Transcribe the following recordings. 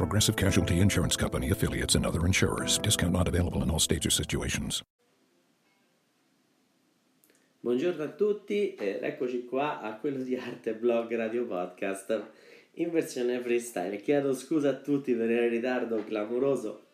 Progressive Casualty Insurance Company affiliates and other insurers. Discount not available in all states or situations. Buongiorno a tutti ed eccoci qua a quello di Arte Blog Radio Podcast in versione freestyle. Chiedo scusa a tutti per il ritardo clamoroso,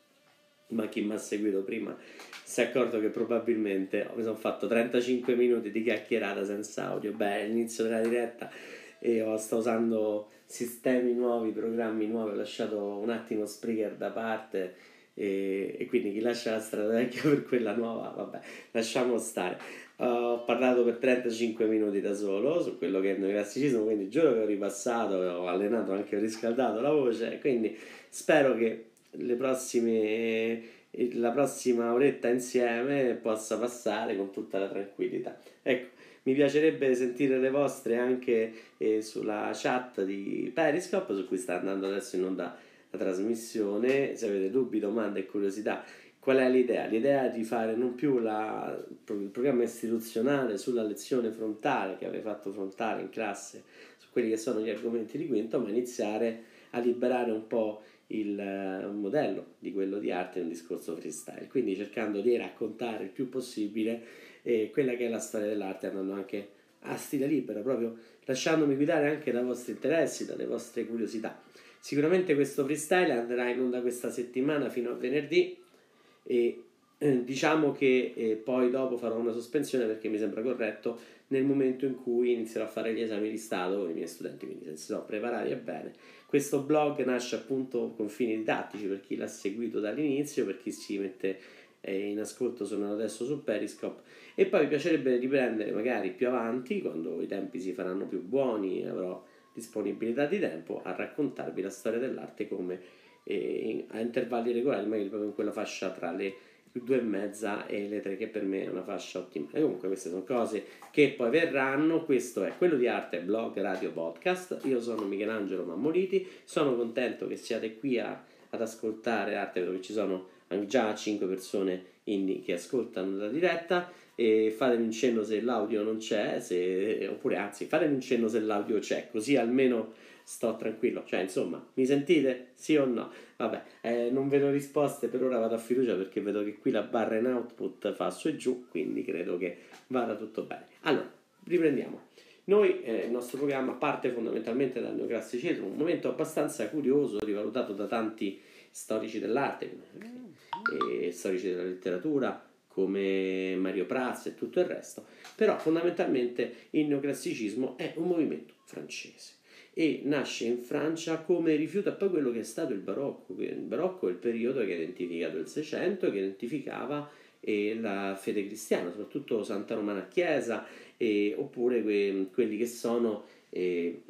ma chi mi ha seguito prima si è accorto che probabilmente mi sono fatto 35 minuti di chiacchierata senza audio. Beh, all'inizio della diretta e ho, sto usando sistemi nuovi, programmi nuovi, ho lasciato un attimo Spreaker da parte e, e, quindi chi lascia la strada vecchia per quella nuova, vabbè, lasciamo stare. ho parlato per 35 minuti da solo su quello che è il neoclassicismo, quindi giuro che ho ripassato, ho allenato, anche ho riscaldato la voce, quindi spero che le prossime, la prossima oretta insieme possa passare con tutta la tranquillità. Ecco, mi piacerebbe sentire le vostre anche eh, sulla chat di Periscope, su cui sta andando adesso in onda la trasmissione. Se avete dubbi, domande e curiosità, qual è l'idea? L'idea è di fare non più la, il programma istituzionale sulla lezione frontale che avete fatto frontale in classe su quelli che sono gli argomenti di quinto, ma iniziare a liberare un po' il uh, modello di quello di arte in un discorso freestyle, quindi cercando di raccontare il più possibile eh, quella che è la storia dell'arte andando anche a stile libero, proprio lasciandomi guidare anche dai vostri interessi, dalle vostre curiosità. Sicuramente questo freestyle andrà in onda questa settimana fino a venerdì e eh, diciamo che eh, poi dopo farò una sospensione perché mi sembra corretto nel momento in cui inizierò a fare gli esami di Stato con i miei studenti, quindi se si sono preparati è bene. Questo blog nasce appunto con fini didattici per chi l'ha seguito dall'inizio, per chi si mette in ascolto sono adesso su Periscope e poi mi piacerebbe riprendere magari più avanti quando i tempi si faranno più buoni e avrò disponibilità di tempo a raccontarvi la storia dell'arte come eh, a intervalli regolari magari proprio in quella fascia tra le due e mezza e le tre che per me è una fascia ottimale comunque queste sono cose che poi verranno. Questo è quello di arte blog radio podcast. Io sono Michelangelo Mammoliti. Sono contento che siate qui a, ad ascoltare arte che ci sono già 5 persone indie che ascoltano la diretta e fatemi un cenno se l'audio non c'è se, oppure anzi fatemi un cenno se l'audio c'è così almeno sto tranquillo. Cioè insomma mi sentite? Sì o no? Vabbè eh, non vedo risposte per ora vado a fiducia perché vedo che qui la barra in output fa su e giù quindi credo che vada tutto bene. Allora riprendiamo. Noi, eh, il nostro programma parte fondamentalmente dal neoclassicismo, un momento abbastanza curioso, rivalutato da tanti storici dell'arte e storici della letteratura come Mario Praz e tutto il resto, però fondamentalmente il neoclassicismo è un movimento francese e nasce in Francia come rifiuto a poi quello che è stato il barocco. Il barocco è il periodo che ha identificato il Seicento, che identificava eh, la fede cristiana, soprattutto Santa Romana Chiesa, eh, oppure que- quelli che sono eh,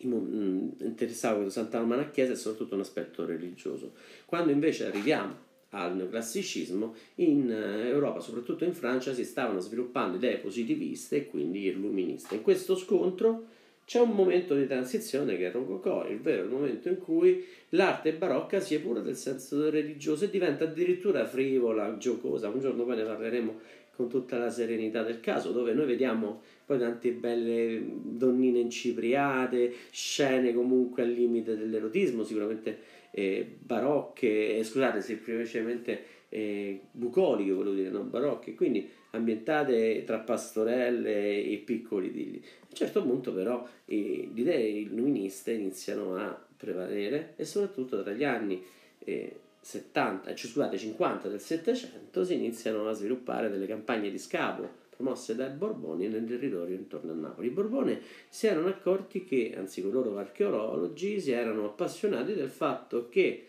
interessava questo Santa Romana Chiesa e soprattutto un aspetto religioso. Quando invece arriviamo al neoclassicismo, in eh, Europa, soprattutto in Francia, si stavano sviluppando idee positiviste e quindi illuministe. In questo scontro c'è un momento di transizione che è Rococò, il vero momento in cui l'arte barocca si epura del senso religioso e diventa addirittura frivola, giocosa. Un giorno poi ne parleremo con tutta la serenità del caso, dove noi vediamo poi tante belle donnine incipriate, scene comunque al limite dell'erotismo, sicuramente eh, barocche, eh, scusate, semplicemente eh, bucoliche, volevo dire, non barocche, quindi ambientate tra pastorelle e piccoli digli. A un certo punto però eh, le idee illuministe iniziano a prevalere e soprattutto tra gli anni eh, 70, cioè, scusate, 50 del 700 si iniziano a sviluppare delle campagne di scavo promosse dai Borboni nel territorio intorno a Napoli. I Borboni si erano accorti che, anzi loro archeologi, si erano appassionati del fatto che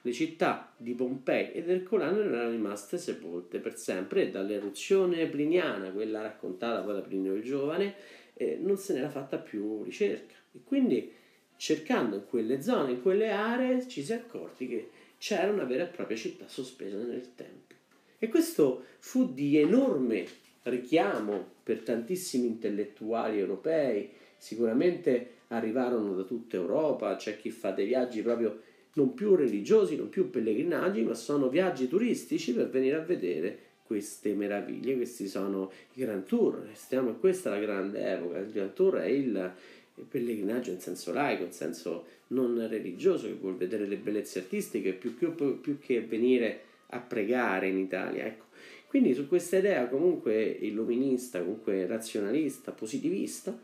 le città di Pompei ed Ercolano erano rimaste sepolte per sempre e dall'eruzione pliniana, quella raccontata poi da Plinio il Giovane, eh, non se n'era fatta più ricerca. E quindi cercando in quelle zone, in quelle aree, ci si è accorti che c'era una vera e propria città sospesa nel tempo. E questo fu di enorme richiamo per tantissimi intellettuali europei, sicuramente arrivarono da tutta Europa, c'è chi fa dei viaggi proprio non più religiosi, non più pellegrinaggi, ma sono viaggi turistici per venire a vedere queste meraviglie. Questi sono i Grand Tour, stiamo questa la grande epoca. Il Grand Tour è il, pellegrinaggio in senso laico, in senso non religioso, che vuol vedere le bellezze artistiche più, più, più che venire a pregare in Italia. Ecco. Quindi su questa idea comunque illuminista, comunque razionalista, positivista,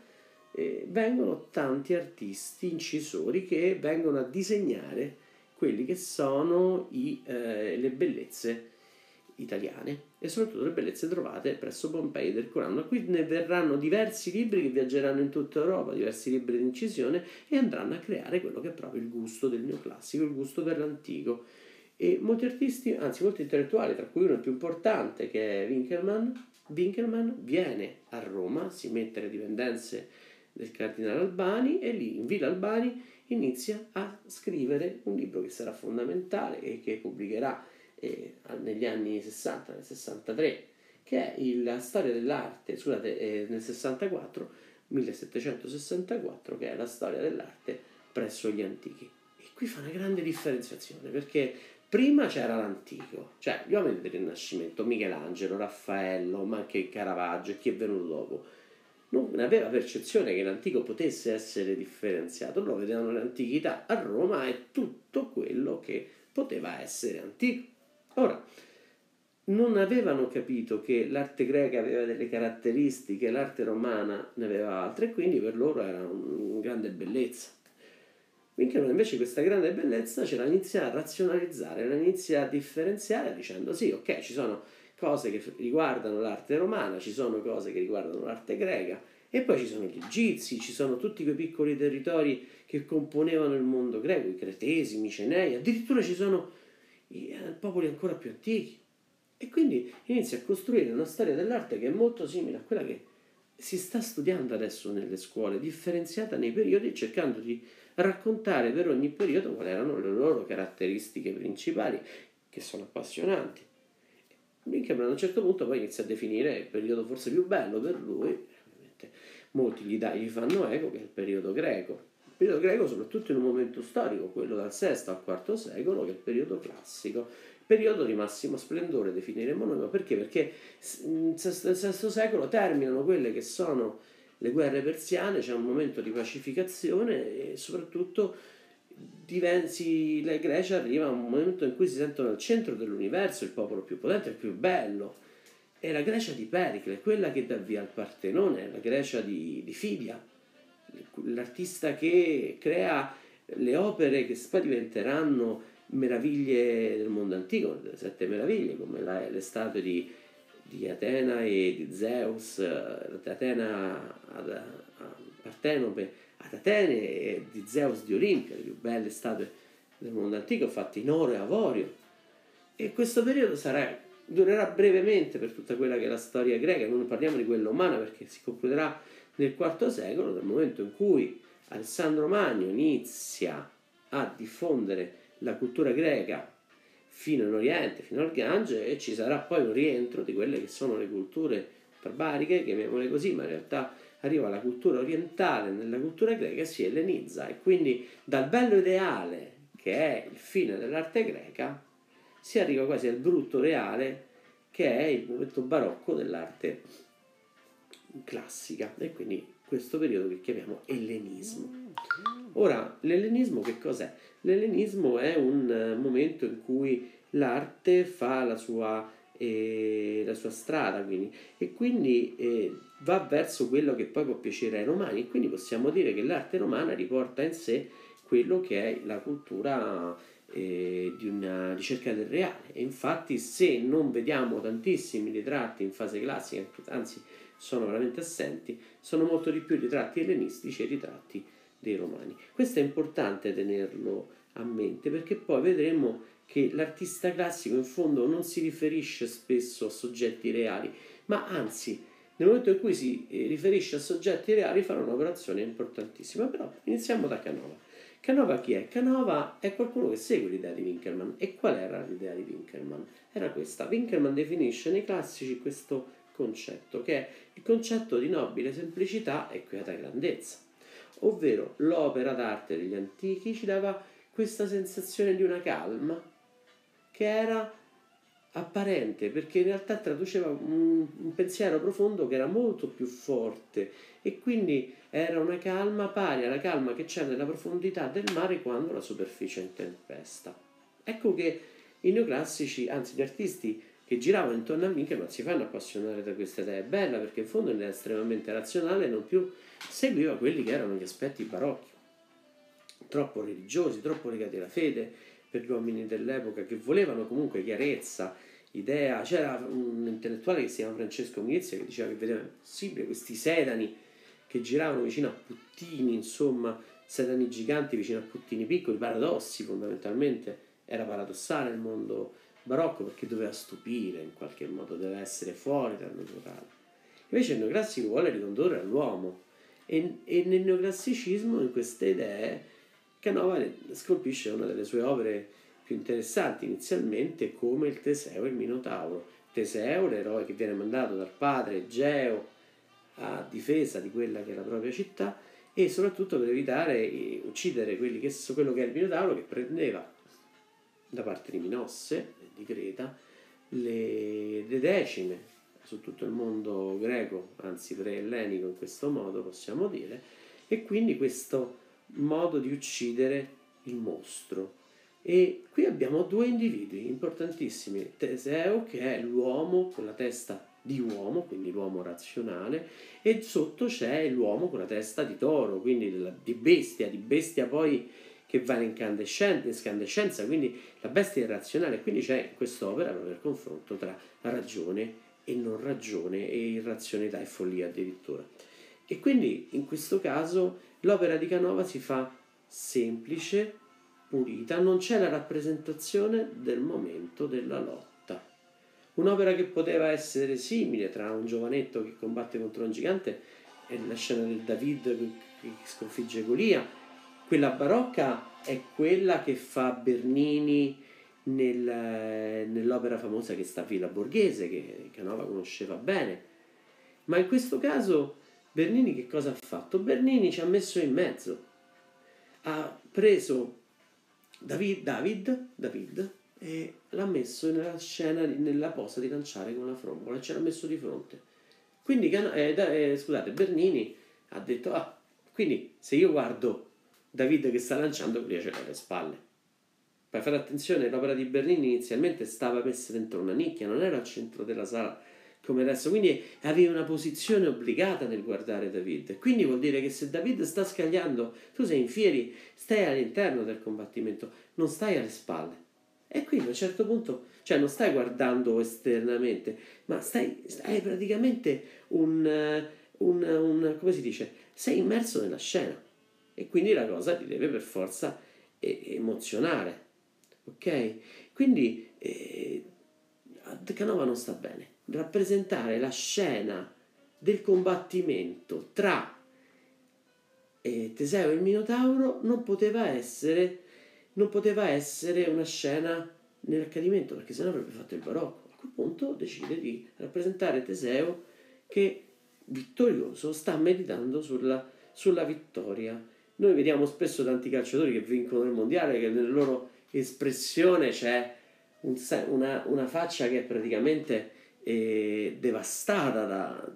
eh, vengono tanti artisti, incisori che vengono a disegnare quelli che sono i, eh, le bellezze italiane e soprattutto le bellezze trovate presso Pompei del Corano. Qui ne verranno diversi libri che viaggeranno in tutta Europa, diversi libri di incisione e andranno a creare quello che è proprio il gusto del neoclassico, il gusto per l'antico. E molti artisti, anzi molti intellettuali, tra cui uno il più importante che è Winkelmann, Winkelmann viene a Roma, si mette alle dipendenze del cardinale Albani e lì in Villa Albani inizia a scrivere un libro che sarà fondamentale e che pubblicherà eh, negli anni 60, nel 63, che è la storia dell'arte, scusate, eh, nel 64, 1764, che è la storia dell'arte presso gli antichi. E qui fa una grande differenziazione perché prima c'era l'antico, cioè gli uomini del Rinascimento, Michelangelo, Raffaello, ma anche Caravaggio e chi è venuto dopo non aveva percezione che l'antico potesse essere differenziato. Loro vedevano l'antichità a Roma e tutto quello che poteva essere antico. Ora, non avevano capito che l'arte greca aveva delle caratteristiche, l'arte romana ne aveva altre, e quindi per loro era una grande bellezza. Winkelmann invece questa grande bellezza ce la inizia a razionalizzare, la inizia a differenziare dicendo sì, ok, ci sono cose che riguardano l'arte romana, ci sono cose che riguardano l'arte greca e poi ci sono gli egizi, ci sono tutti quei piccoli territori che componevano il mondo greco, i cretesi, i micenei, addirittura ci sono i eh, popoli ancora più antichi. E quindi inizia a costruire una storia dell'arte che è molto simile a quella che si sta studiando adesso nelle scuole, differenziata nei periodi, cercando di raccontare per ogni periodo quali erano le loro caratteristiche principali, che sono appassionanti. Winkelmann a un certo punto poi inizia a definire il periodo forse più bello per lui, molti gli, dà, gli fanno eco, che è il periodo greco. Il periodo greco soprattutto in un momento storico, quello dal VI al IV secolo, che è il periodo classico, periodo di massimo splendore, definiremo noi, ma perché? Perché nel VI secolo terminano quelle che sono le guerre persiane, c'è un momento di pacificazione e soprattutto diventi, la Grecia arriva a un momento in cui si sentono al centro dell'universo, il popolo più potente, il più bello. È la Grecia di Pericle, quella che dà via al Partenone, la Grecia di, di Fidia, l'artista che crea le opere che poi diventeranno meraviglie del mondo antico, le sette meraviglie, come la, le statue di, di, Atena e di Zeus, Atena ad, a Partenope, ad Atene e di Zeus di Olimpia, le più belle statue del mondo antico fatte in oro e avorio. E questo periodo sarà, durerà brevemente per tutta quella che è la storia greca, non parliamo di quella umana perché si concluderà nel IV secolo, dal momento in cui Alessandro Magno inizia a diffondere la cultura greca fino in Oriente, fino al Gange, e ci sarà poi un rientro di quelle che sono le culture barbariche, chiamiamole così, ma in realtà arriva la cultura orientale nella cultura greca si ellenizza e quindi dal bello ideale che è il fine dell'arte greca si arriva quasi al brutto reale che è il momento barocco dell'arte classica e quindi questo periodo che chiamiamo ellenismo. Ora, l'ellenismo che cos'è? L'ellenismo è un momento in cui l'arte fa la sua eh, la sua strada quindi, e quindi eh, va verso quello che poi può piacere ai romani. E quindi possiamo dire che l'arte romana riporta in sé quello che è la cultura eh, di una ricerca del reale. E infatti se non vediamo tantissimi ritratti in fase classica anzi sono veramente assenti sono molto di più ritratti ellenistici e ritratti dei romani questo è importante tenerlo a mente perché poi vedremo che l'artista classico in fondo non si riferisce spesso a soggetti reali, ma anzi nel momento in cui si eh, riferisce a soggetti reali farà un'operazione importantissima. Però iniziamo da Canova. Canova chi è? Canova è qualcuno che segue l'idea di Winkelmann. E qual era l'idea di Winkelmann? Era questa. Winkelmann definisce nei classici questo concetto, che è il concetto di nobile semplicità e quieta grandezza. Ovvero l'opera d'arte degli antichi ci dava questa sensazione di una calma che era apparente perché in realtà traduceva un, un, pensiero profondo che era molto più forte e quindi era una calma pari alla calma che c'è nella profondità del mare quando la superficie è in tempesta. Ecco che i neoclassici, anzi gli artisti che giravano intorno a Winkelmann si fanno appassionare da questa idea. È bella perché in fondo era estremamente razionale non più seguiva quelli che erano gli aspetti barocchi, troppo religiosi, troppo legati alla fede, per gli uomini dell'epoca che volevano comunque chiarezza, idea. C'era un intellettuale che si chiama Francesco Milizia che diceva che vedeva impossibile questi sedani che giravano vicino a puttini, insomma, sedani giganti vicino a puttini piccoli, paradossi fondamentalmente. Era paradossale il mondo barocco perché doveva stupire in qualche modo, doveva essere fuori dal naturale. Invece il neoclassico vuole ricondurre all'uomo e, e nel neoclassicismo, in queste idee, Canova scolpisce una delle sue opere più interessanti inizialmente come il Teseo e il Minotauro. Teseo, l'eroe che viene mandato dal padre Geo a difesa di quella che è la propria città e soprattutto per evitare uccidere che, quello che è il Minotauro che prendeva da parte di Minosse, di Creta, le, le decime su tutto il mondo greco, anzi pre-ellenico in questo modo possiamo dire, e quindi questo modo di uccidere il mostro. E qui abbiamo due individui importantissimi, Teseo che è l'uomo con la testa di uomo, quindi l'uomo razionale, e sotto c'è l'uomo con la testa di toro, quindi di bestia, di bestia poi che va in incandescenza, quindi la bestia è razionale, quindi c'è quest'opera proprio il confronto tra ragione e non ragione e irrazionalità e follia addirittura. E quindi in questo caso l'opera di Canova si fa semplice, pulita, non c'è la rappresentazione del momento della lotta. Un'opera che poteva essere simile tra un giovanetto che combatte contro un gigante e la scena del David che sconfigge Golia. Quella barocca è quella che fa Bernini nel, nell'opera famosa che sta a Villa Borghese, che Canova conosceva bene. Ma in questo caso Bernini che cosa ha fatto? Bernini ci ha messo in mezzo, ha preso David, David, David e l'ha messo nella scena, nella posa di lanciare con la frongola, ce l'ha messo di fronte. Quindi, eh, eh, scusate, Bernini ha detto, ah, quindi se io guardo David che sta lanciando, lui ce l'ha alle spalle. Poi fate attenzione, l'opera di Bernini inizialmente stava messa dentro una nicchia, non era al centro della sala come adesso, quindi avevi una posizione obbligata nel guardare David. Quindi vuol dire che se David sta scagliando, tu sei in fieri, stai all'interno del combattimento, non stai alle spalle. E quindi a un certo punto, cioè non stai guardando esternamente, ma stai, stai praticamente un, un, un, come si dice, sei immerso nella scena. E quindi la cosa ti deve per forza emozionare. Ok? Quindi eh, Canova non sta bene rappresentare la scena del combattimento tra eh, Teseo e il Minotauro non poteva essere non poteva essere una scena nell'accadimento perché sennò avrebbe fatto il barocco a quel punto decide di rappresentare Teseo che vittorioso sta meditando sulla, sulla vittoria noi vediamo spesso tanti calciatori che vincono il mondiale che nella loro espressione c'è un, una, una faccia che è praticamente eh, devastata da,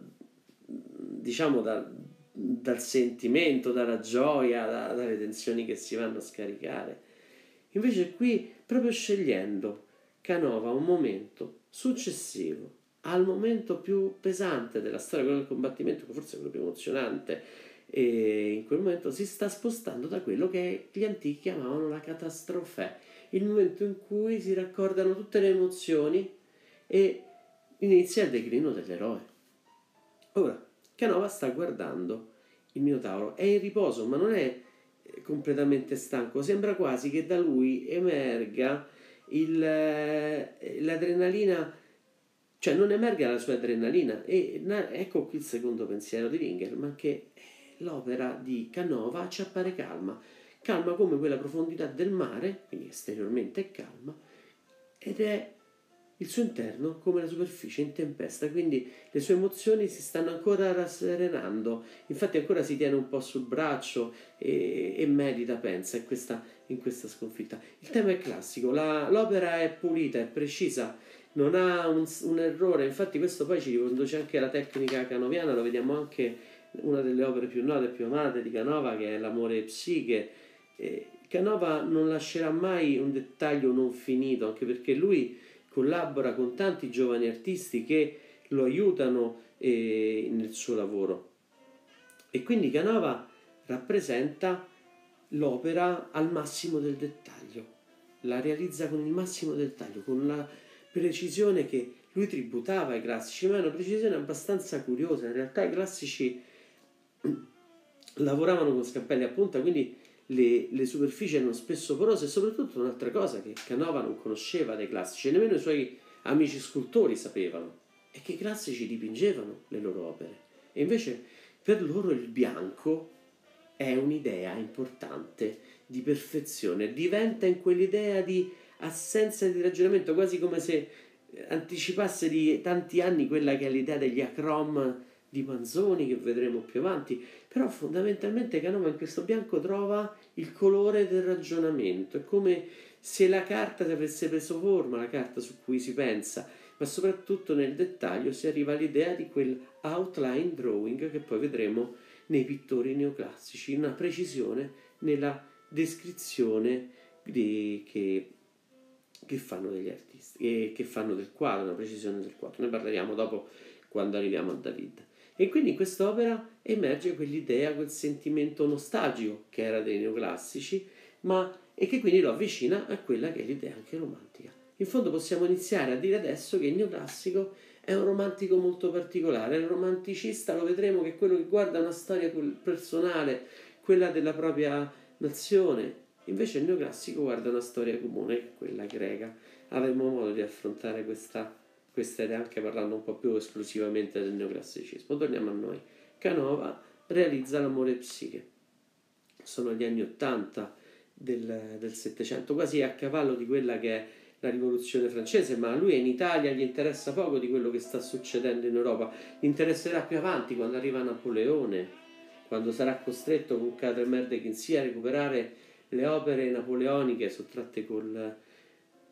diciamo da, dal sentimento, dalla gioia, da, dalle tensioni che si vanno a scaricare. Invece qui, proprio scegliendo Canova un momento successivo al momento più pesante della storia, quello del combattimento, forse quello più emozionante, e in quel momento si sta spostando da quello che gli antichi chiamavano la catastrofe, il momento in cui si raccordano tutte le emozioni e inizia il declino dell'eroe. Ora, Canova sta guardando il Minotauro, è in riposo, ma non è eh, completamente stanco, sembra quasi che da lui emerga il, eh, l'adrenalina, cioè non emerga la sua adrenalina. E ecco qui il secondo pensiero di Winger, ma che l'opera di Canova ci appare calma. calma come quella profondità del mare, quindi esteriormente è calma, ed è il suo interno come la superficie in tempesta, quindi le sue emozioni si stanno ancora rasserenando, infatti ancora si tiene un po' sul braccio e, e medita, pensa in questa, in questa, sconfitta. Il tema è classico, la, l'opera è pulita, è precisa, non ha un, un, errore, infatti questo poi ci riconduce anche alla tecnica canoviana, lo vediamo anche una delle opere più note e più amate di Canova che è L'amore e psiche. Canova non lascerà mai un dettaglio non finito, anche perché lui collabora con tanti giovani artisti che lo aiutano eh, nel suo lavoro. E quindi Canova rappresenta l'opera al massimo del dettaglio, la realizza con il massimo dettaglio, con la precisione che lui tributava ai classici, ma è una precisione abbastanza curiosa. In realtà i classici lavoravano con scappelli a punta, quindi le, le, superfici erano spesso porose e soprattutto un'altra cosa che Canova non conosceva dei classici nemmeno i suoi amici scultori sapevano è che i classici dipingevano le loro opere. E invece per loro il bianco è un'idea importante di perfezione, diventa in quell'idea di assenza di ragionamento, quasi come se anticipasse di tanti anni quella che è l'idea degli acrom di Manzoni che vedremo più avanti, però fondamentalmente Canova in questo bianco trova il colore del ragionamento, è come se la carta si avesse preso forma, la carta su cui si pensa, ma soprattutto nel dettaglio si arriva all'idea di quel outline drawing che poi vedremo nei pittori neoclassici, una precisione nella descrizione di, che, che fanno degli artisti, e che fanno del quadro, una precisione del quadro. Ne parleremo dopo quando arriviamo a David. E quindi in quest'opera emerge quell'idea, quel sentimento nostalgico che era dei neoclassici, ma e che quindi lo avvicina a quella che è l'idea anche romantica. In fondo possiamo iniziare a dire adesso che il neoclassico è un romantico molto particolare, il romanticista lo vedremo che è quello che guarda una storia personale, quella della propria nazione, invece il neoclassico guarda una storia comune, quella greca. Avremo modo di affrontare questa questa idea anche parlando un po' più esclusivamente del neoclassicismo. Torniamo a noi. Canova realizza l'amore psiche. Sono gli anni Ottanta del, Settecento, quasi a cavallo di quella che è la rivoluzione francese, ma a lui in Italia gli interessa poco di quello che sta succedendo in Europa, gli interesserà più avanti quando arriva Napoleone, quando sarà costretto con Cadremer de Quincy a recuperare le opere napoleoniche sottratte col,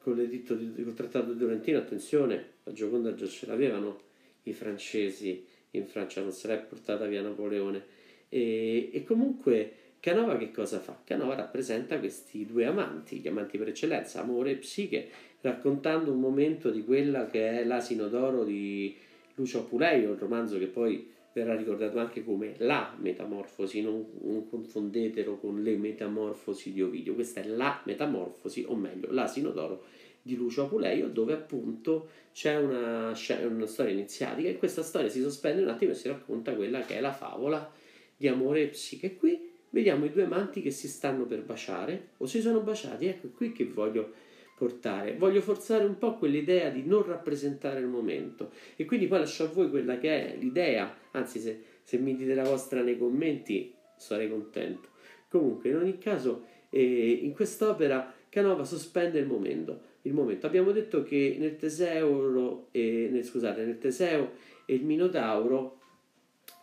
con l'editto di, col trattato di Torrentino, attenzione, la Gioconda già ce l'avevano i francesi in Francia, non sarà portata via Napoleone. E, e, comunque Canova che cosa fa? Canova rappresenta questi due amanti, gli amanti per eccellenza, amore e psiche, raccontando un momento di quella che è l'asino d'oro di Lucio Apuleio, il romanzo che poi verrà ricordato anche come la metamorfosi, non, confondetelo con le metamorfosi di Ovidio, questa è la metamorfosi, o meglio, l'asino d'oro di Lucio Apuleio, dove appunto c'è una, una storia iniziatica e questa storia si sospende un attimo e si racconta quella che è la favola di amore e psiche. Qui vediamo i due amanti che si stanno per baciare o si sono baciati, ecco qui che voglio portare. Voglio forzare un po' quell'idea di non rappresentare il momento e quindi poi lascio a voi quella che è l'idea, anzi se, se mi dite la vostra nei commenti sarei contento. Comunque, in ogni caso, eh, in quest'opera Canova sospende il momento. Il momento. Abbiamo detto che nel Teseo, eh, nel, scusate, nel Teseo e il Minotauro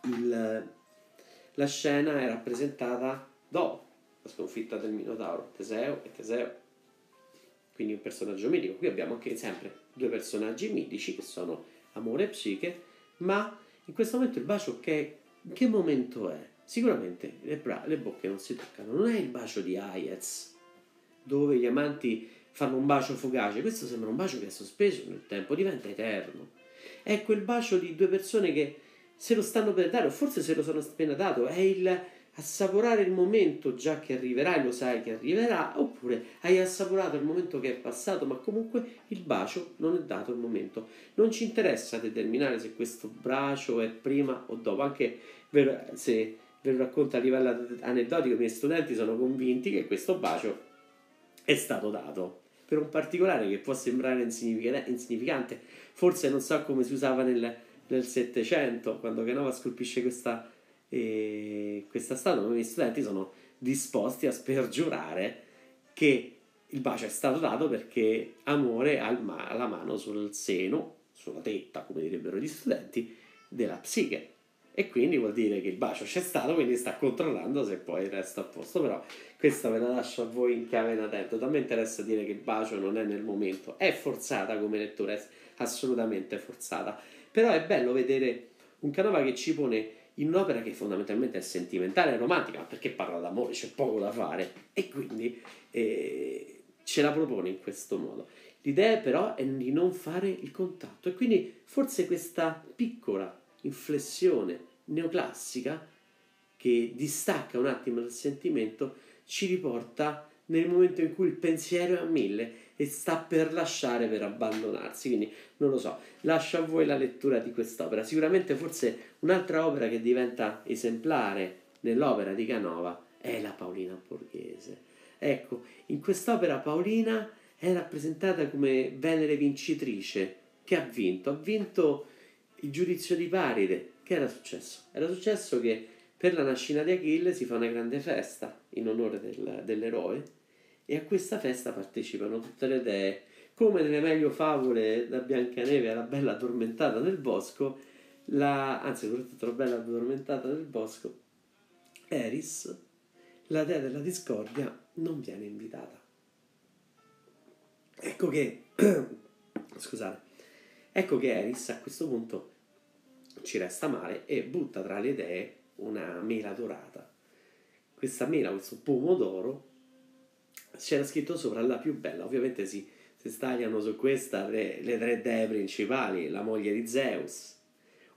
il, la scena è rappresentata dopo la sconfitta del Minotauro, Teseo e Teseo quindi un personaggio mitico. Qui abbiamo anche sempre due personaggi mitici che sono Amore e Psiche, ma in questo momento il bacio che, in che momento è? Sicuramente le, bra- le bocche non si toccano, non è il bacio di Hayez, dove gli amanti fanno un bacio fugace, questo sembra un bacio che è sospeso nel tempo, diventa eterno. È quel bacio di due persone che se lo stanno per dare, o forse se lo sono appena dato, è il assaporare il momento già che arriverà e lo sai che arriverà, oppure hai assaporato il momento che è passato, ma comunque il bacio non è dato il momento. Non ci interessa determinare se questo bacio è prima o dopo, anche se ve lo racconto a livello aneddotico, i miei studenti sono convinti che questo bacio è stato dato per un particolare che può sembrare insignificante, forse non so come si usava nel, nel Settecento, quando Canova scolpisce questa e questa statua, i miei studenti sono disposti a spergiurare che il bacio è stato dato perché amore ha la mano sul seno, sulla tetta, come direbbero gli studenti, della psiche. E quindi vuol dire che il bacio c'è stato, quindi sta controllando se poi resta a posto. Però questa ve la lascio a voi in chiave in attento. A me interessa dire che il bacio non è nel momento, è forzata come lettura, è assolutamente forzata. Però è bello vedere un Canova che ci pone in un'opera che fondamentalmente è sentimentale e romantica, perché parla d'amore, c'è poco da fare. E quindi eh, ce la propone in questo modo. L'idea però è di non fare il contatto e quindi forse questa piccola inflessione neoclassica che distacca un attimo dal sentimento ci riporta nel momento in cui il pensiero è a mille e sta per lasciare per abbandonarsi. Quindi non lo so, lascio a voi la lettura di quest'opera. Sicuramente forse un'altra opera che diventa esemplare nell'opera di Canova è la Paolina Borghese. Ecco, in quest'opera Paolina è rappresentata come Venere vincitrice che ha vinto, ha vinto il giudizio di Paride. Che era successo? Era successo che per la nascita di Achille si fa una grande festa in onore del, dell'eroe e a questa festa partecipano tutte le dee. Come nelle meglio favole da Biancaneve alla bella addormentata nel bosco, la, anzi soprattutto la bella addormentata nel bosco, Eris, la dea della discordia, non viene invitata. Ecco che, scusate, ecco che Eris a questo punto ci resta male e butta tra le dee una mela dorata. Questa mela, questo pomodoro, c'era scritto sopra la più bella, ovviamente si, si stagliano su questa le, le, tre dee principali, la moglie di Zeus,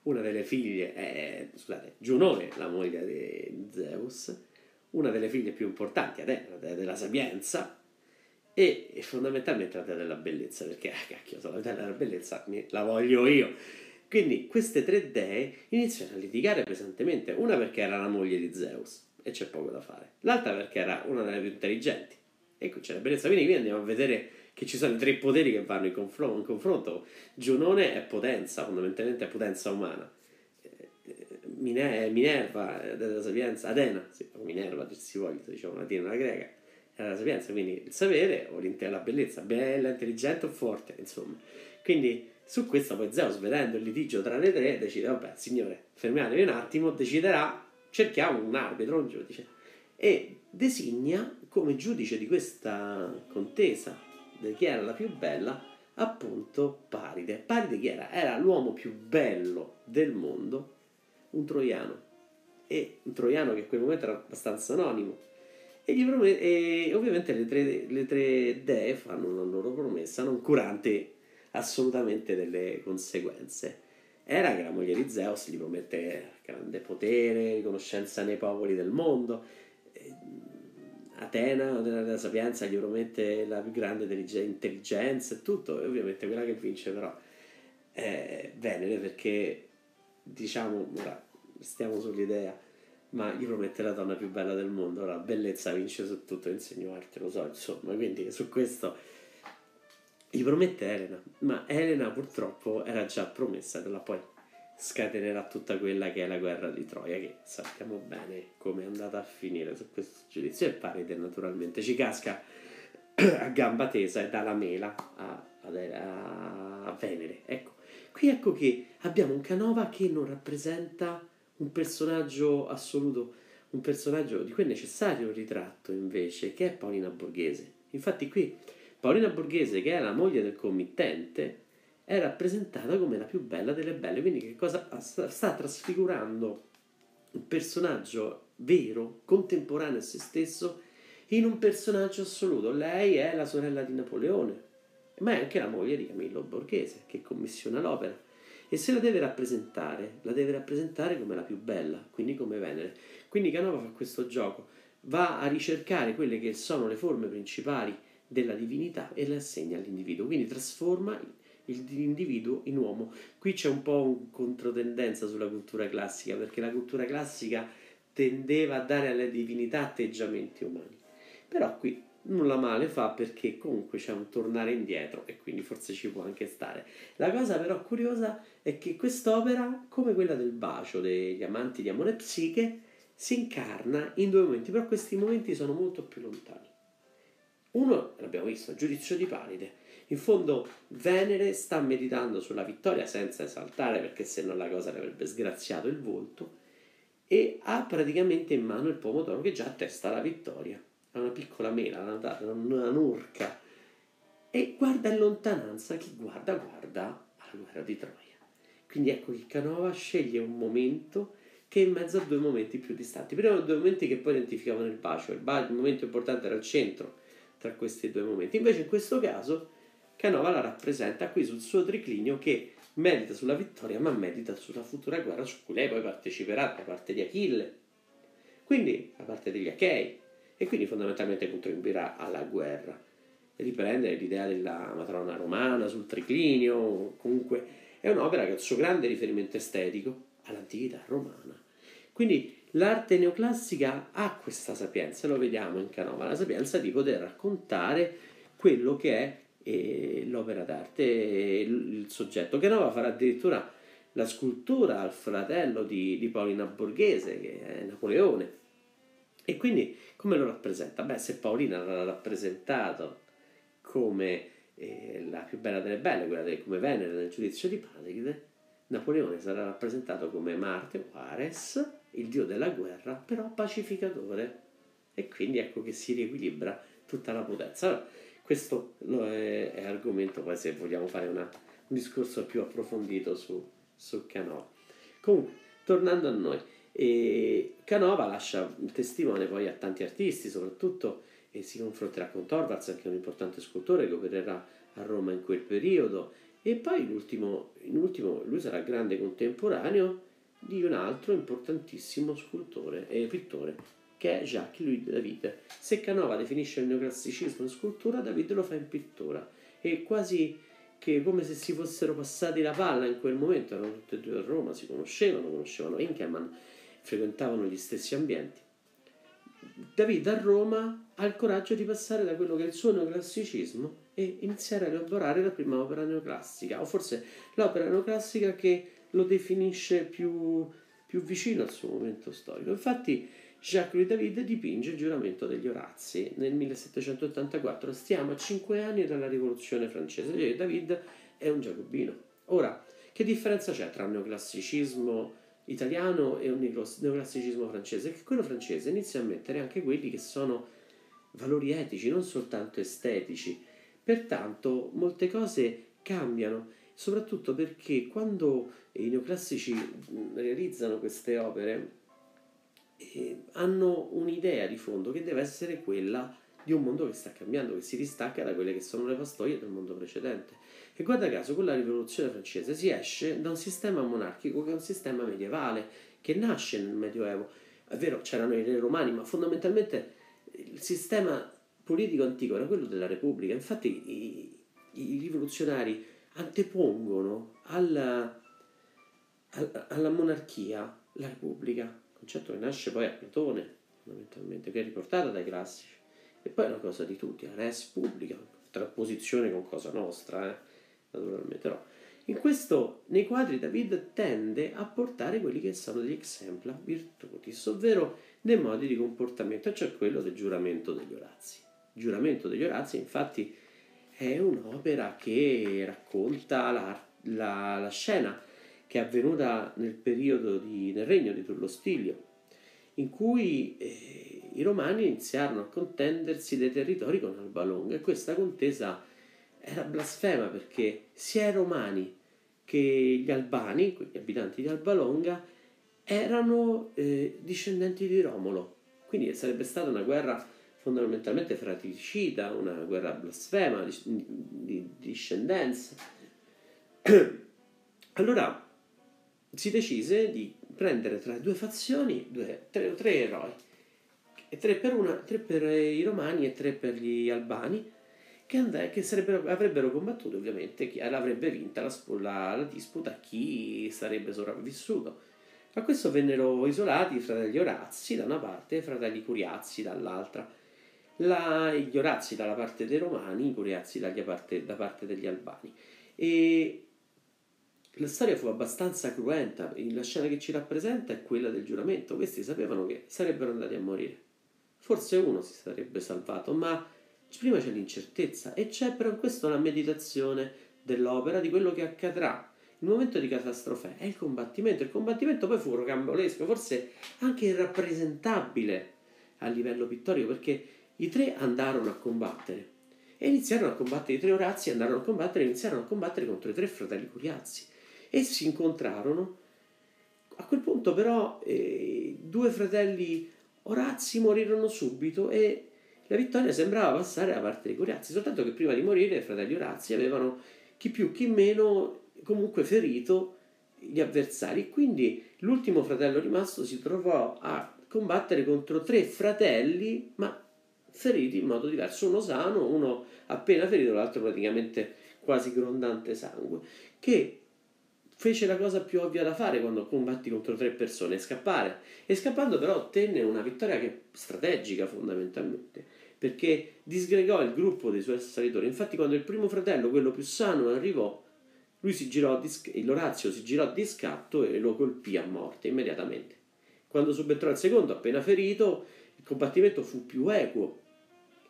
una delle figlie, eh, scusate, Giunone, la moglie di Zeus, una delle figlie più importanti, Atena, dea della sapienza, e, fondamentalmente la dea della bellezza, perché, ah, cacchio, la dea della bellezza la voglio io. Quindi queste tre dee iniziano a litigare pesantemente, una perché era la moglie di Zeus, e c'è poco da fare, l'altra perché era una delle più intelligenti, e qui c'è la bellezza. Quindi qui andiamo a vedere che ci sono i tre poteri che vanno in, confron- in confronto. Giunone è potenza, fondamentalmente è potenza umana. Minerva della sapienza, Atena, sì, Minerva si voglia, diciamo latina, la greca, era la sapienza, quindi il sapere o la bellezza, bella, intelligente o forte, insomma. Quindi su questo poi Zeus, vedendo il litigio tra le tre, decide, vabbè, signore, fermiatevi un attimo, deciderà, cerchiamo un arbitro, un giudice, e designa come giudice di questa contesa chi era la più bella appunto Paride. Paride chi era? Era l'uomo più bello del mondo, un troiano. E un troiano che in quel momento era abbastanza anonimo. E, gli promet- e ovviamente le tre, le tre dee fanno una loro promessa non curante assolutamente delle conseguenze. Era che la moglie di Zeus gli promette grande potere, riconoscenza nei popoli del mondo Atena della Sapienza gli promette la più grande intelligenza e tutto, e ovviamente quella che vince però è Venere perché diciamo, ora stiamo sull'idea, ma gli promette la donna più bella del mondo, ora bellezza vince su tutto, insegno arte, lo so, insomma, quindi su questo gli promette Elena, ma Elena purtroppo era già promessa della poi scatenerà tutta quella che è la guerra di Troia, che sappiamo bene come è andata a finire su questo giudizio. E Paride naturalmente ci casca a gamba tesa e dà la mela a, a, a Venere. Ecco, qui ecco che abbiamo un Canova che non rappresenta un personaggio assoluto, un personaggio di cui è necessario un ritratto invece, che è Paolina Borghese. Infatti qui Paolina Borghese, che è la moglie del committente, è rappresentata come la più bella delle belle. Quindi che cosa sta trasfigurando un personaggio vero, contemporaneo a se stesso, in un personaggio assoluto. Lei è la sorella di Napoleone, ma è anche la moglie di Camillo Borghese, che commissiona l'opera. E se la deve rappresentare, la deve rappresentare come la più bella, quindi come Venere. Quindi Canova fa questo gioco, va a ricercare quelle che sono le forme principali della divinità e le assegna all'individuo. Quindi trasforma l'individuo in uomo. Qui c'è un po' un controtendenza sulla cultura classica, perché la cultura classica tendeva a dare alle divinità atteggiamenti umani. Però qui nulla male fa perché comunque c'è un tornare indietro e quindi forse ci può anche stare. La cosa però curiosa è che quest'opera, come quella del bacio degli amanti di Amore Psiche, si incarna in due momenti, però questi momenti sono molto più lontani. Uno, l'abbiamo visto, il giudizio di Palide. In fondo Venere sta meditando sulla vittoria senza esaltare perché se no la cosa le avrebbe sgraziato il volto e ha praticamente in mano il pomodoro che già attesta la vittoria. Ha una piccola mela, una, una nurca e guarda in lontananza, chi guarda guarda alla guerra di Troia. Quindi ecco che Canova sceglie un momento che è in mezzo a due momenti più distanti. Prima due momenti che poi identificavano il bacio, il, bacio, il momento importante era il centro tra questi due momenti. Invece in questo caso Canova la rappresenta qui sul suo triclinio che medita sulla vittoria, ma medita sulla futura guerra su cui lei poi parteciperà da parte di Achille, quindi da parte degli Achei, e quindi fondamentalmente contribuirà alla guerra. Riprende l'idea della matrona romana sul triclinio, comunque è un'opera che ha il suo grande riferimento estetico all'antichità romana. Quindi l'arte neoclassica ha questa sapienza, lo vediamo in Canova, la sapienza di poter raccontare quello che è l'opera d'arte, il soggetto. Canova farà addirittura la scultura al fratello di, di Paolina Borghese, che è Napoleone. E quindi come lo rappresenta? Beh, se Paolina l'ha rappresentato come eh, la più bella delle belle, quella de, come Venere nel giudizio di Patride, Napoleone sarà rappresentato come Marte o Ares, il dio della guerra, però pacificatore. E quindi ecco che si riequilibra tutta la potenza. Allora, questo è, è, argomento, poi se vogliamo fare una, un discorso più approfondito su, su Canova. Comunque, tornando a noi, eh, Canova lascia un testimone poi a tanti artisti, soprattutto e si confronterà con Torvalds, anche un importante scultore che opererà a Roma in quel periodo, e poi in ultimo lui sarà grande contemporaneo di un altro importantissimo scultore e pittore che è Jacques-Louis David. Se Canova definisce il neoclassicismo in scultura, David lo fa in pittura e quasi che come se si fossero passati la palla in quel momento, erano tutti e due a Roma, si conoscevano, conoscevano Inkerman, frequentavano gli stessi ambienti. David a Roma ha il coraggio di passare da quello che è il suo neoclassicismo e iniziare a elaborare la prima opera neoclassica, o forse l'opera neoclassica che lo definisce più, più vicino al suo momento storico. Infatti, Jacques-Louis David dipinge il giuramento degli Orazzi nel 1784. Stiamo a cinque anni dalla rivoluzione francese. David è un giacobino. Ora, che differenza c'è tra un neoclassicismo italiano e un neoclassicismo francese? Che quello francese inizia a mettere anche quelli che sono valori etici, non soltanto estetici. Pertanto molte cose cambiano, soprattutto perché quando i neoclassici realizzano queste opere eh, hanno un'idea di fondo che deve essere quella di un mondo che sta cambiando, che si distacca da quelle che sono le pastoie del mondo precedente. E guarda caso, con la rivoluzione francese si esce da un sistema monarchico che è un sistema medievale, che nasce nel Medioevo. È vero, c'erano i re romani, ma fondamentalmente il sistema politico antico era quello della Repubblica. Infatti i, i rivoluzionari antepongono alla, alla monarchia la Repubblica, concetto che nasce poi a Platone, fondamentalmente, che è riportato dai classici. E poi è una cosa di tutti, la res pubblica, trasposizione con cosa nostra, eh, naturalmente. Però in questo, nei quadri David tende a portare quelli che sono degli exempla virtutis, ovvero dei modi di comportamento, cioè quello del giuramento degli Orazzi. Il giuramento degli Orazzi, infatti, è un'opera che racconta la, la, la scena che è avvenuta nel periodo di, nel regno di Tullo Stilio, in cui eh, i romani iniziarono a contendersi dei territori con Alba Longa e questa contesa era blasfema perché sia i romani che gli albani, gli abitanti di Alba Longa, erano eh, discendenti di Romolo. Quindi sarebbe stata una guerra fondamentalmente fratricida, una guerra blasfema di, di discendenza. Allora si decise di prendere tra le due fazioni due, tre, tre eroi, tre per, una, tre per i romani e tre per gli albani, che, and- che avrebbero combattuto ovviamente chi l'avrebbe vinta la, la, la disputa chi sarebbe sopravvissuto. A questo vennero isolati i fratelli Orazzi da una parte e i fratelli Curiazzi dall'altra. La, gli Orazzi dalla parte dei Romani, i Curiazzi parte, da parte degli Albani. E la storia fu abbastanza cruenta, la scena che ci rappresenta è quella del giuramento, questi sapevano che sarebbero andati a morire. Forse uno si sarebbe salvato, ma prima c'è l'incertezza e c'è però in questo la meditazione dell'opera di quello che accadrà. Il momento di catastrofe è il combattimento, il combattimento poi fu rocambolesco, forse anche irrappresentabile a livello pittorico, perché i tre andarono a combattere. E iniziarono a combattere, i tre Orazzi andarono a combattere e iniziarono a combattere contro i tre fratelli Curiazzi e si incontrarono. A quel punto però eh, due fratelli Orazzi morirono subito e la vittoria sembrava passare da parte dei Curiazzi, soltanto che prima di morire i fratelli Orazzi avevano chi più chi meno comunque ferito gli avversari. Quindi l'ultimo fratello rimasto si trovò a combattere contro tre fratelli, ma feriti in modo diverso, uno sano, uno appena ferito, l'altro praticamente quasi grondante sangue, che fece la cosa più ovvia da fare quando combatti contro tre persone, scappare. E scappando però ottenne una vittoria che strategica fondamentalmente, perché disgregò il gruppo dei suoi assalitori. Infatti quando il primo fratello, quello più sano, arrivò, lui si girò, l'Orazio si girò di scatto e lo colpì a morte immediatamente. Quando subentrò il secondo, appena ferito, il combattimento fu più equo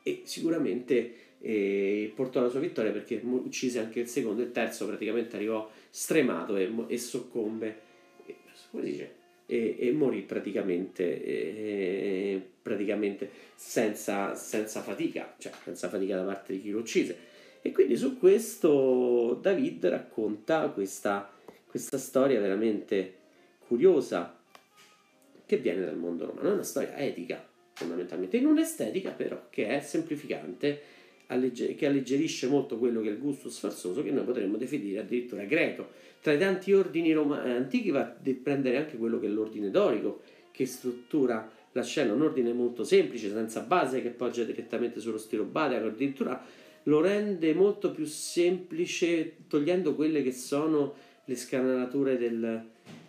e sicuramente eh, portò la sua vittoria perché uccise anche il secondo e il terzo praticamente arrivò stremato e, e soccombe. E, dice, e, e morì praticamente, eh, praticamente senza, senza fatica, cioè senza fatica da parte di chi lo uccise. E quindi su questo David racconta questa, questa storia veramente curiosa che viene dal mondo romano, è una storia etica fondamentalmente, in un'estetica però che è semplificante, che alleggerisce molto quello che è il gusto sfarzoso che noi potremmo definire addirittura greco. Tra i tanti ordini rom- antichi va a prendere anche quello che è l'ordine dorico, che struttura la scena, un ordine molto semplice, senza base, che poggia direttamente sullo stilo badiaco, addirittura lo rende molto più semplice togliendo quelle che sono le scanalature del,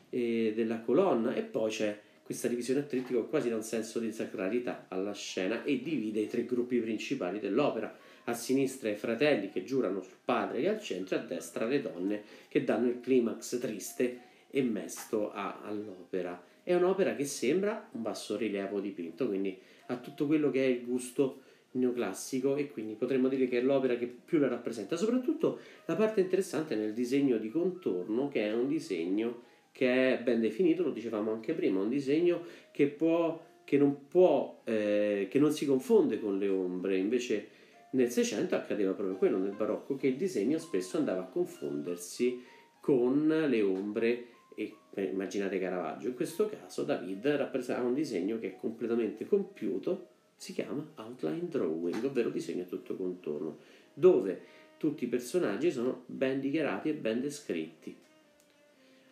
eh, della colonna e poi c'è questa divisione a trittico quasi dà un senso di sacralità alla scena e divide i tre gruppi principali dell'opera. A sinistra i fratelli che giurano sul padre e al centro, e a destra le donne che danno il climax triste e mesto a, all'opera. È un'opera che sembra un basso rilievo dipinto, quindi ha tutto quello che è il gusto neoclassico e quindi potremmo dire che è l'opera che più la rappresenta. Soprattutto la parte interessante nel disegno di contorno, che è un disegno che è ben definito, lo dicevamo anche prima, un disegno che, può, che, non, può, eh, che non si confonde con le ombre, invece nel Seicento accadeva proprio quello, nel barocco, che il disegno spesso andava a confondersi con le ombre e eh, immaginate Caravaggio. In questo caso David rappresenta un disegno che è completamente compiuto, si chiama outline drawing, ovvero disegno a tutto contorno, dove tutti i personaggi sono ben dichiarati e ben descritti.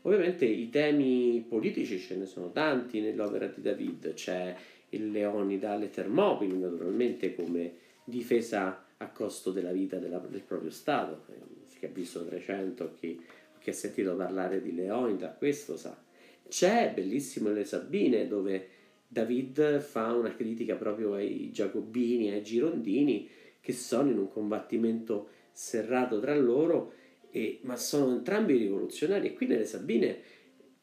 Ovviamente i temi politici ce ne sono tanti nell'opera di David, c'è il Leonida alle Termopili, naturalmente come difesa a costo della vita della, del proprio Stato. Chi ha visto 300, chi, chi ha sentito parlare di Leonida, questo sa. C'è bellissimo Le Sabine, dove David fa una critica proprio ai giacobini, ai girondini, che sono in un combattimento serrato tra loro e, ma sono entrambi rivoluzionari e qui nelle Sabine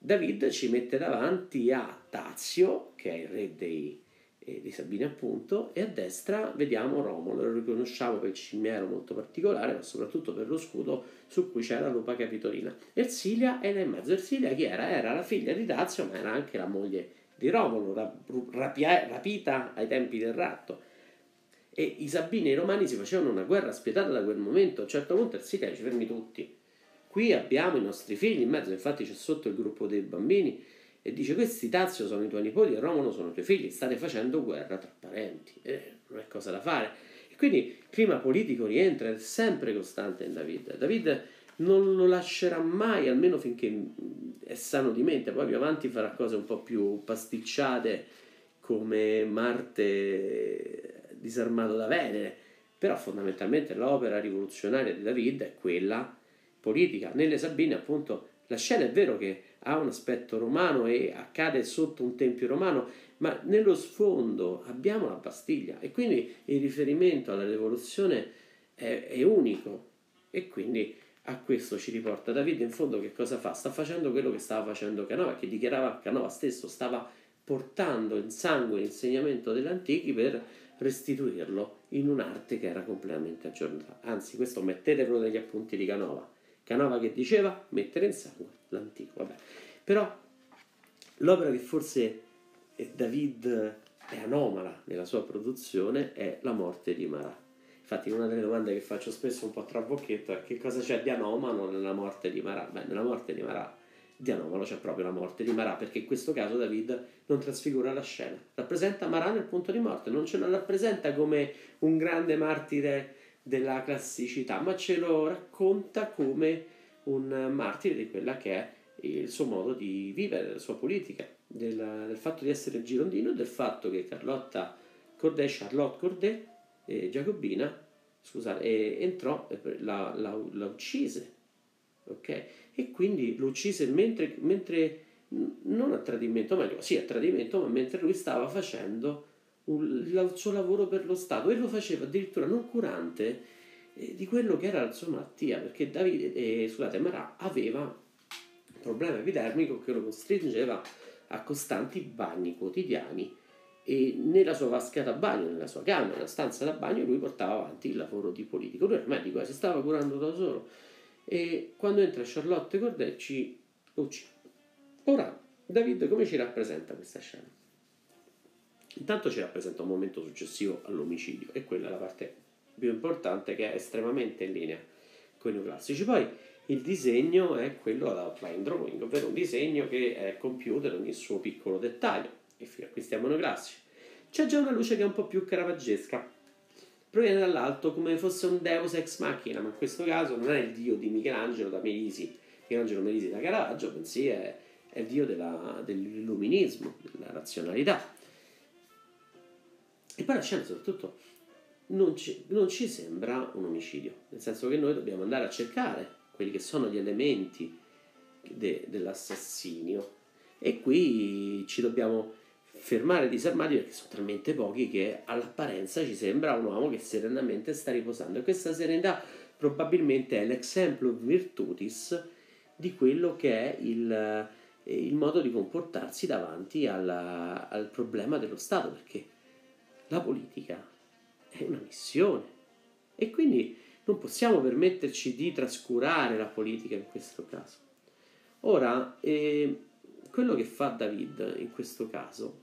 David ci mette davanti a Tazio, che è il re dei, eh, dei Sabine appunto, e a destra vediamo Romolo, lo riconosciamo per il cimiero molto particolare, ma soprattutto per lo scudo su cui c'è la lupa capitolina. Ersilia è nel mezzo, Ersilia chi era? Era la figlia di Tazio, ma era anche la moglie di Romolo, rapia, rapita ai tempi del ratto e i Sabini e i Romani si facevano una guerra spietata da quel momento. A un certo punto Ersilia dice fermi tutti. Qui abbiamo i nostri figli in mezzo, infatti c'è sotto il gruppo dei bambini e dice questi Tazio sono i tuoi nipoti e Romolo sono i tuoi figli, state facendo guerra tra parenti, eh, non è cosa da fare. E quindi il clima politico rientra, è sempre costante in David. David non lo lascerà mai, almeno finché è sano di mente, poi più avanti farà cose un po' più pasticciate come Marte disarmato da Venere, però fondamentalmente l'opera rivoluzionaria di David è quella politica. Nelle Sabine, appunto, la scena è vero che ha un aspetto romano e accade sotto un tempio romano, ma nello sfondo abbiamo la Bastiglia e quindi il riferimento alla rivoluzione è, è unico e quindi a questo ci riporta David in fondo che cosa fa? Sta facendo quello che stava facendo Canova, che dichiarava Canova stesso, stava portando in sangue l'insegnamento degli antichi per restituirlo in un'arte che era completamente aggiornata. Anzi, questo mettetelo negli appunti di Canova. Canova che diceva mettere in sangue l'antico. Vabbè. Però l'opera che forse David è anomala nella sua produzione è La morte di Marà. Infatti una delle domande che faccio spesso un po' tra bocchetto è che cosa c'è di anomalo nella morte di Marà? Beh, nella morte di Marà di anomalo c'è proprio la morte di Marà, perché in questo caso David non trasfigura la scena, rappresenta Marà nel punto di morte, non ce lo rappresenta come un grande martire della classicità, ma ce lo racconta come un martire di quella che è il suo modo di vivere, la sua politica, del, del fatto di essere girondino del fatto che Carlotta Corday, Charlotte Corday, eh, Giacobina, scusate, eh, entrò, la, la, la uccise, ok? E quindi lo uccise mentre, mentre, non a tradimento, meglio, sì a tradimento, ma mentre lui stava facendo un, il suo lavoro per lo Stato e lo faceva addirittura non curante di quello che era la sua malattia, perché Davide, eh, scusate, Marà aveva un problema epidermico che lo costringeva a costanti bagni quotidiani e nella sua vasca da bagno, nella sua camera, nella stanza da bagno, lui portava avanti il lavoro di politico. Lui era medico, eh, si stava curando da solo. E quando entra Charlotte Cordecci, uccide. Ora, David come ci rappresenta questa scena? Intanto ci rappresenta un momento successivo all'omicidio, e quella è la parte più importante che è estremamente in linea con i neoclassici. Poi il disegno è quello ad outline drawing, ovvero un disegno che è compiuto in ogni suo piccolo dettaglio, e fino a qui stiamo neoclassici. C'è già una luce che è un po' più caravaggesca, proviene dall'alto come fosse un deus ex machina, ma in questo caso non è il dio di Michelangelo da Merisi, Michelangelo Merisi da Caravaggio, bensì è, è il dio della, dell'illuminismo, della razionalità. E poi la scena soprattutto non ci, non ci sembra un omicidio, nel senso che noi dobbiamo andare a cercare quelli che sono gli elementi de, dell'assassinio. E qui ci dobbiamo fermare disarmati perché sono talmente pochi che all'apparenza ci sembra un uomo che serenamente sta riposando. E questa serenità probabilmente è l'exemplo virtutis di quello che è il, il modo di comportarsi davanti alla, al problema dello Stato perché la politica è una missione e quindi non possiamo permetterci di trascurare la politica in questo caso. Ora, eh, quello che fa David in questo caso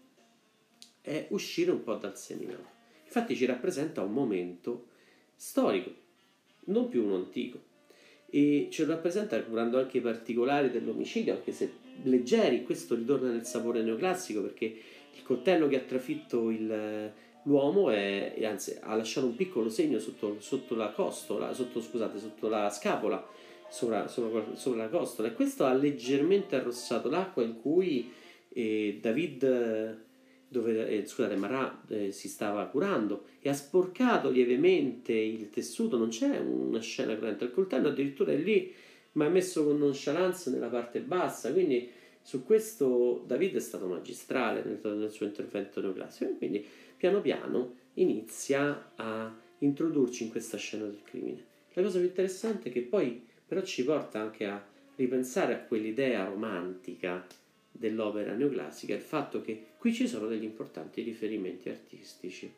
è uscire un po' dal seminato. Infatti ci rappresenta un momento storico, non più uno antico, e ce lo rappresenta curando anche i particolari dell'omicidio, anche se leggeri, questo ritorna nel sapore neoclassico perché il coltello che ha trafitto il, l'uomo è, anzi, ha lasciato un piccolo segno sotto, sotto la costola, sotto, scusate, sotto la scapola, sopra, sopra, sopra, la costola, e questo ha leggermente arrossato l'acqua in cui eh, David, dove, eh, scusate, Marà eh, si stava curando e ha sporcato lievemente il tessuto, non c'è una scena cruenta, il coltello addirittura è lì, ma è messo con nonchalance nella parte bassa, quindi su questo David è stato magistrale nel, nel suo intervento neoclassico, quindi piano piano inizia a introdurci in questa scena del crimine. La cosa più interessante è che poi però ci porta anche a ripensare a quell'idea romantica dell'opera neoclassica, il fatto che qui ci sono degli importanti riferimenti artistici.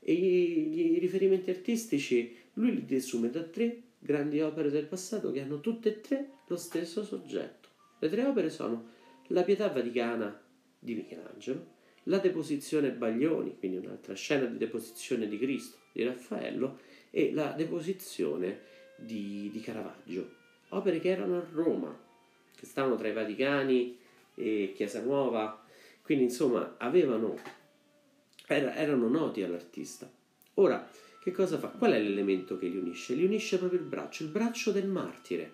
E i, riferimenti artistici lui li desume da tre grandi opere del passato che hanno tutte e tre lo stesso soggetto. Le tre opere sono La Pietà Vaticana di Michelangelo, la deposizione Baglioni, quindi un'altra scena di deposizione di Cristo di Raffaello, e la deposizione di, di Caravaggio, opere che erano a Roma, che stavano tra i Vaticani e Chiesa Nuova, quindi insomma avevano, era, erano noti all'artista. Ora, che cosa fa? Qual è l'elemento che li unisce? Li unisce proprio il braccio, il braccio del martire,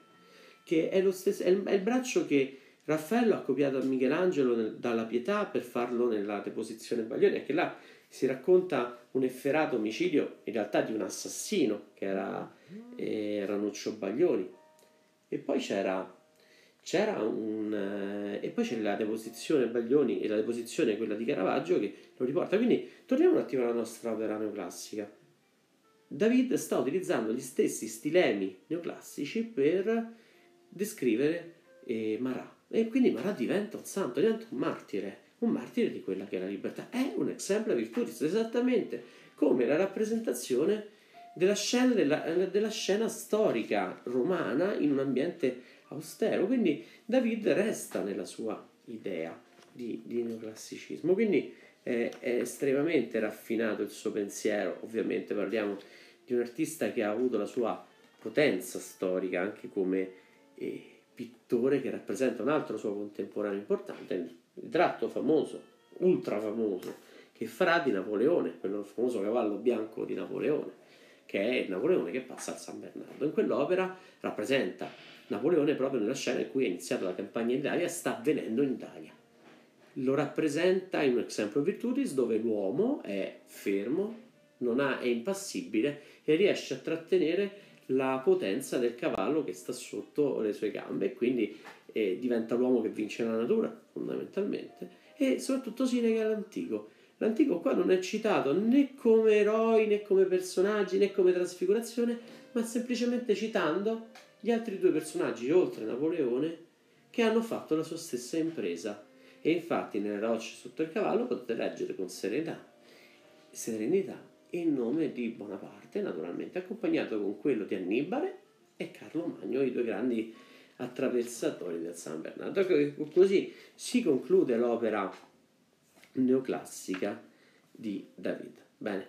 che è, stesso, è il, è il braccio che Raffaello ha copiato a Michelangelo nel, dalla pietà per farlo nella deposizione Baglioni, anche là si racconta un efferato omicidio in realtà di un assassino che era eh, Ranuccio Baglioni. E poi c'era, c'era un... Eh, e poi c'è la deposizione Baglioni e la deposizione quella di Caravaggio che lo riporta. Quindi torniamo un attimo alla nostra opera neoclassica. David sta utilizzando gli stessi stilemi neoclassici per descrivere eh, Marat. E quindi Marat diventa un santo, diventa un martire, un martire di quella che è la libertà. È un exemplar virtutis, esattamente come la rappresentazione della scena, della, della scena storica romana in un ambiente austero. Quindi David resta nella sua idea di, di neoclassicismo. Quindi è, è estremamente raffinato il suo pensiero. Ovviamente parliamo di un artista che ha avuto la sua potenza storica anche come eh, pittore che rappresenta un altro suo contemporaneo importante, il ritratto famoso, ultra famoso, che farà di Napoleone, quello famoso cavallo bianco di Napoleone, che è Napoleone che passa al San Bernardo. In quell'opera rappresenta Napoleone proprio nella scena in cui è iniziata la campagna in Italia, sta avvenendo in Italia. Lo rappresenta in un exemplo virtutis dove l'uomo è fermo, non ha, è impassibile e riesce a trattenere la potenza del cavallo che sta sotto le sue gambe e quindi eh, diventa l'uomo che vince la natura fondamentalmente e soprattutto si nega all'antico. L'antico qua non è citato né come eroi né come personaggi né come trasfigurazione, ma semplicemente citando gli altri due personaggi oltre Napoleone che hanno fatto la sua stessa impresa. E infatti nelle rocce sotto il cavallo potete leggere con serenità, serenità il nome di Bonaparte, naturalmente accompagnato con quello di Annibale e Carlo Magno, i due grandi attraversatori del San Bernardo. Ecco così si conclude l'opera neoclassica di David. Bene,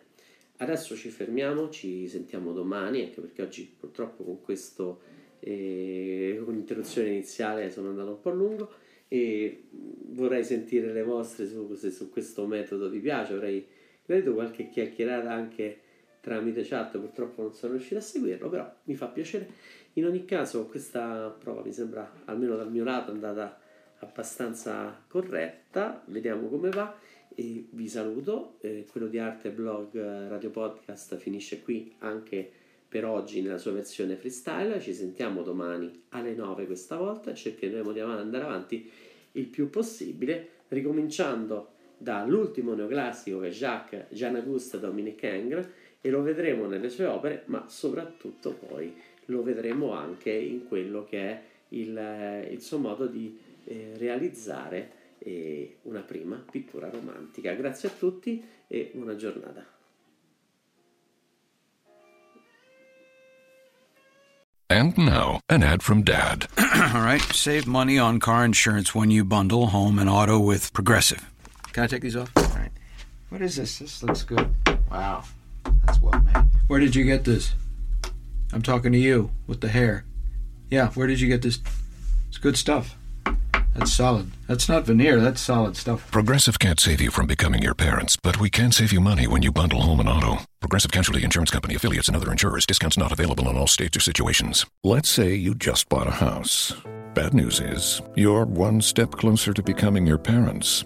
adesso ci fermiamo, ci sentiamo domani, anche perché oggi purtroppo con questo eh, con l'interruzione iniziale sono andato un po' lungo e vorrei sentire le vostre su, se su questo metodo vi piace, avrei Vedo qualche chiacchierata anche tramite chat, purtroppo non sono riuscito a seguirlo, però mi fa piacere. In ogni caso questa prova mi sembra, almeno dal mio lato, andata abbastanza corretta, vediamo come va e vi saluto. Eh, quello di Arte Blog eh, Radio Podcast finisce qui anche per oggi nella sua versione freestyle. Ci sentiamo domani alle 9 questa volta, cercheremo di andare avanti il più possibile, ricominciando dall'ultimo neoclassico che è Jacques Jean Auguste Dominique Ingres e lo vedremo nelle sue opere, ma soprattutto poi lo vedremo anche in quello che è il, eh, il suo modo di eh, realizzare eh, una prima pittura romantica. Grazie a tutti e buona giornata. And now, an ad from Dad. All right, save money on car insurance when you bundle home and auto with Progressive. Can I take these off? All right. What is this? This looks good. Wow. That's well made. Where did you get this? I'm talking to you with the hair. Yeah, where did you get this? It's good stuff. That's solid. That's not veneer, that's solid stuff. Progressive can't save you from becoming your parents, but we can save you money when you bundle home and auto. Progressive Casualty Insurance Company affiliates and other insurers. Discounts not available in all states or situations. Let's say you just bought a house. Bad news is, you're one step closer to becoming your parents.